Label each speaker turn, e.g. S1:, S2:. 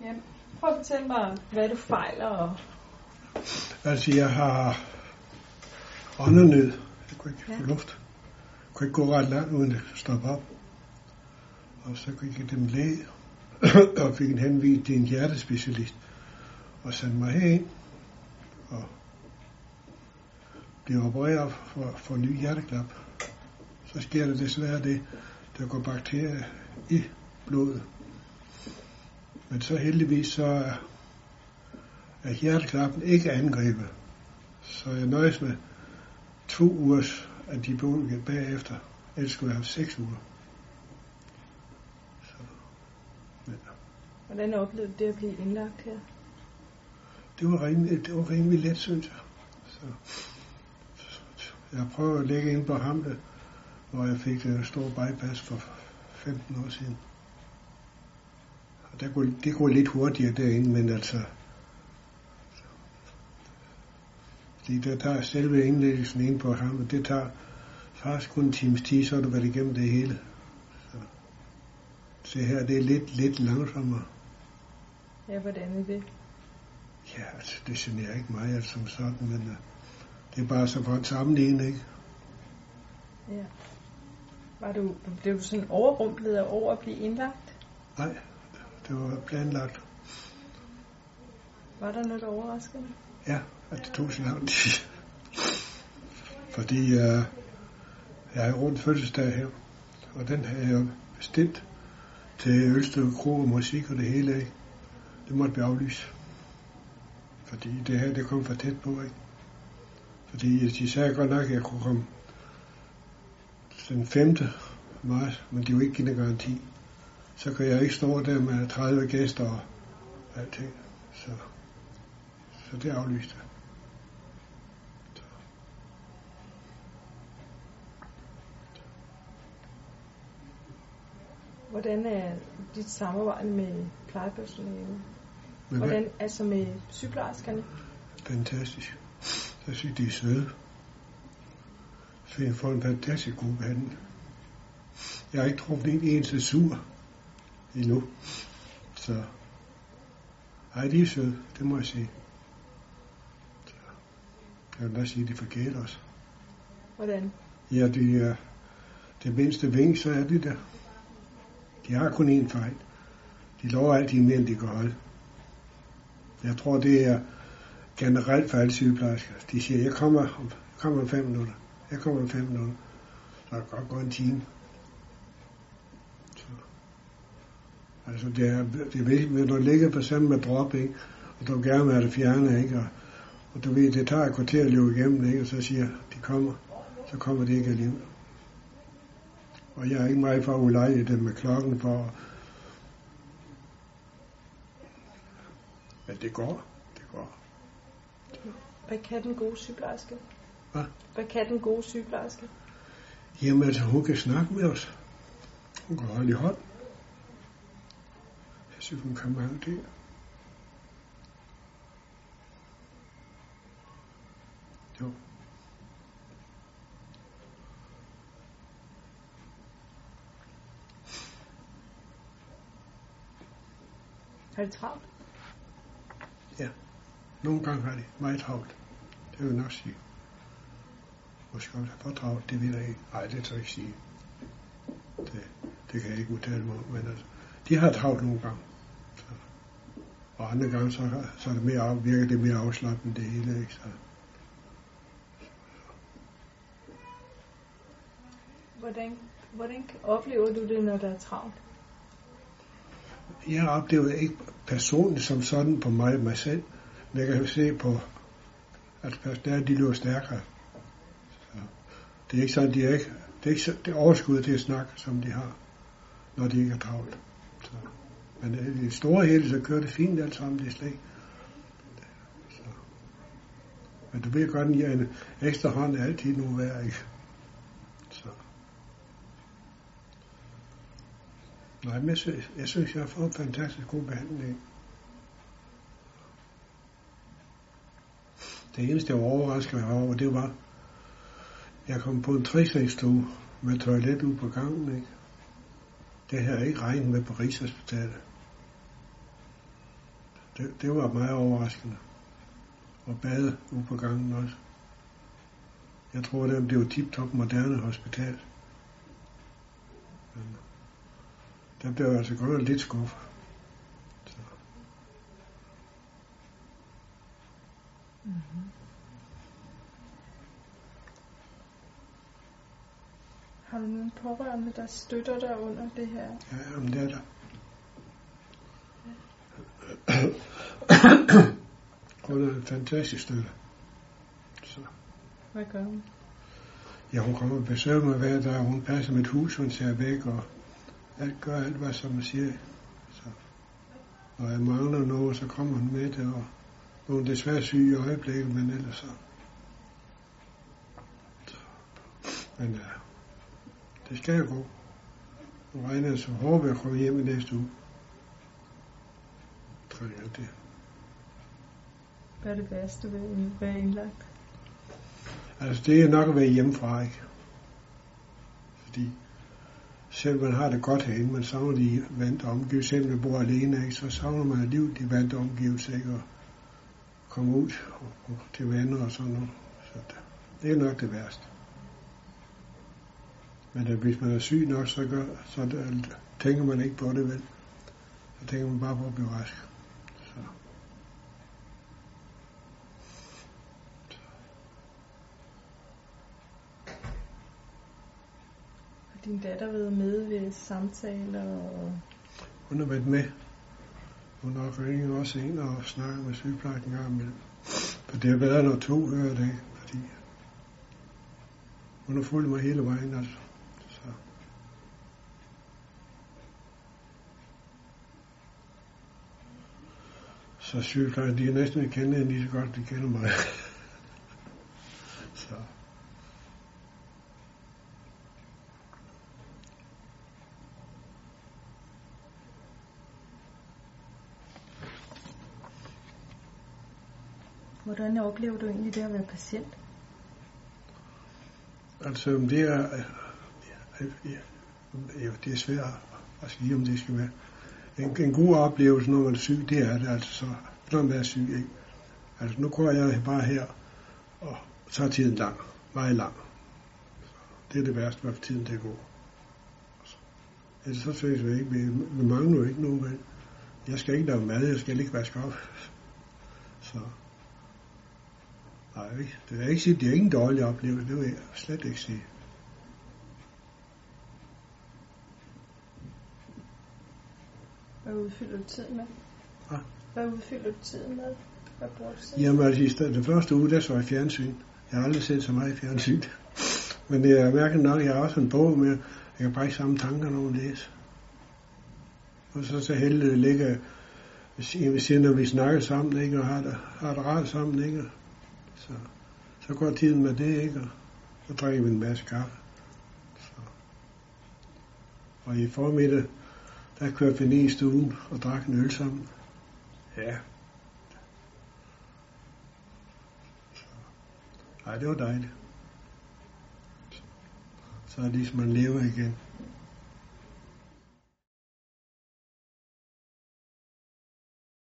S1: Ja. Prøv at fortælle mig, hvad du fejler. Og...
S2: Altså, jeg har åndernød. Jeg kunne ikke
S1: Ja.
S2: få luft. Jeg kunne ikke gå ret langt, uden at stoppe op. Og så gik jeg min læge, og fik en henvist til en hjertespecialist, og sendte mig herind, og blev opereret for, for en ny hjerteklap. Så sker der desværre det, der går bakterier i blodet. Men så heldigvis så er, er hjerteklappen ikke angrebet. Så jeg nøjes med to ugers antibiotika bagefter. Ellers skulle jeg have seks uger. Så, men,
S1: Hvordan oplevede du det at blive indlagt her?
S2: det var rimelig, det var rimelig let, synes jeg. Så, jeg prøvede at lægge ind på Hamle, hvor jeg fik en stor bypass for 15 år siden. Og der går, det går lidt hurtigere derinde, men altså... Fordi der tager selve indlæggelsen ind på Hamle, det tager faktisk kun en times tid, så er du været igennem det hele. Så, så her, det er lidt, lidt langsommere.
S1: Ja, hvordan er det?
S2: Ja, altså, det generer ikke mig altså, som sådan, men uh, det er bare så for en sammenligning, ikke?
S1: Ja. Var du, blev du sådan overrumplet over at blive indlagt?
S2: Nej, det var planlagt.
S1: Var der noget overraskende?
S2: Ja, at det tog lang tid. Fordi uh, jeg har rundt fødselsdag her, og den havde jeg bestilt til Ølstykke Kro og musik og det hele, ikke? Det måtte vi aflyse. Fordi det her, det kom for tæt på, ikke? Fordi de sagde godt nok, at jeg kunne komme den 5. marts, men de ville ikke give en garanti. Så kan jeg ikke stå der med 30 gæster og alting. Så, så det aflyste jeg.
S1: Hvordan er dit samarbejde med
S2: hvad?
S1: Hvordan, altså med sygeplejerskerne?
S2: Fantastisk. Jeg synes, de er søde. Så jeg får en fantastisk god behandling. Jeg har ikke truffet en eneste sur endnu. Så ej, de er søde, det må jeg sige. Så, jeg vil da sige, at de forkert os.
S1: Hvordan?
S2: Ja, de er det mindste ving, så er de der. De har kun én fejl. De lover altid mere, end de kan holde. Jeg tror, det er generelt for alle sygeplejersker. De siger, jeg kommer om, jeg kommer om fem minutter. Jeg kommer om fem minutter. Så er det godt gå en time. Altså, det er, det er vigtigt, når du ligger for eksempel med drop, ikke? og du gerne vil have det fjernet, ikke? Og, og du ved, det tager et kvarter at løbe igennem, ikke? og så siger de kommer, så kommer de ikke alligevel. Og jeg er ikke meget for at ulejlige dem med klokken for... Men det går. Det går.
S1: Hvad kan den gode sygeplejerske?
S2: Hvad?
S1: Hvad kan den gode sygeplejerske?
S2: Jamen altså, hun kan snakke med os. Hun kan holde i hånd. Synes, hun kan mange ting. Jo.
S1: Har det travlt?
S2: Nogle gange har de meget travlt. Det vil jeg nok sige. Måske også for travlt, det vil jeg ikke. Nej, det tør jeg ikke sige. Det, det kan jeg ikke udtale mig om, men altså, de har travlt nogle gange. Og andre gange, så, så er det mere, af- virker det mere afslappende det hele, ikke? Så,
S1: Hvordan, hvordan oplever du det, når der er travlt?
S2: jeg oplever ikke personligt som sådan på mig mig selv, men jeg kan jo se på, at personalet, de løber stærkere. Så det er ikke sådan, de er ikke, det er ikke det overskud til at snakke, som de har, når de ikke er travlt. Så, men øh, i det store hele, så kører det fint alt sammen, det er slet ikke. Så. Men du ved godt, at en ekstra hånd er altid nu værd, ikke? Så. Nej, men jeg synes, jeg, synes, jeg har fået en fantastisk god behandling. Det eneste, jeg var overrasket over, det var, jeg kom på en tresægstue med toilet ude på gangen, ikke? Det har jeg ikke regnet med på Rigshospitalet. Det, det var meget overraskende. Og bade ude på gangen også. Jeg tror, det var tip-top moderne hospital. Men der blev jeg altså godt nok lidt skuffet. Så.
S1: Mm-hmm. Har du nogen pårørende, der støtter dig under det her?
S2: Ja, men det er der. Hun er en fantastisk støtte. Så.
S1: Hvad gør hun?
S2: Ja, hun kommer og besøger mig hver dag. Hun passer mit hus, hun ser væk, og alt gør alt, hvad som man siger. Så. Når jeg mangler noget, så kommer hun med det, og hun er desværre syg i øjeblikket, men ellers så. så. Men ja, det skal jo gå. Nu regner jeg så håber, jeg kommer hjem i næste uge. Jeg det.
S1: Hvad er det værste ved at være indlagt?
S2: Altså, det er nok at være hjemmefra, ikke? Fordi selv man har det godt herinde, man savner de vante omgivelser, selv man bor alene, ikke? så savner man livet de vante omgivelser, ikke? Og komme ud og, og til venner og sådan noget. Så det, er nok det værste. Men at hvis man er syg nok, så, gør, så det, tænker man ikke på det vel. Så tænker man bare på at blive rask.
S1: Din datter været med ved samtaler? Og...
S2: Hun har været med. Hun har ringet også ind og snakket med sygeplejersken gang imellem. For det har været der to hører dag, fordi hun har fulgt mig hele vejen, altså. Så. Så sygeplejersker, de er næsten ikke kende lige så godt, de kender mig. så.
S1: Hvordan oplever du egentlig det at være patient?
S2: Altså, det er, ja, ja, det er svært at sige, om det skal være. En, en god oplevelse, når man er syg, det er det altså så, når man er syg, ikke? Altså, nu går jeg bare her, og så er tiden lang, meget lang. Det er det værste, hvad for tiden det går. Ellers så synes jeg ikke, vi, vi mangler jo ikke nogen. Jeg skal ikke lave mad, jeg skal ikke vaske op. Så Nej, det er ikke sige, det er ikke en dårlig oplevelse, det vil jeg slet ikke sige.
S1: Hvad udfylder du tiden med?
S2: Hva?
S1: Hvad udfylder du tiden med? Hvad bruger du tiden?
S2: Jamen altså, den første uge, der så jeg fjernsyn. Jeg har aldrig set så meget fjernsyn. Men det er mærkeligt nok, jeg har også en bog med, jeg kan bare ikke samme tanker, når man læser. Og så så heldigt at ligge ved siden, når vi snakker sammen, ikke, og har det, har det rart sammen, ikke, så, så går tiden med det, ikke? Og så drikker vi en masse kaffe. Så. Og i formiddag, der kørte vi ned i stuen og drak en øl sammen. Ja. Så. Ej, det var dejligt. Så er det ligesom, man lever igen.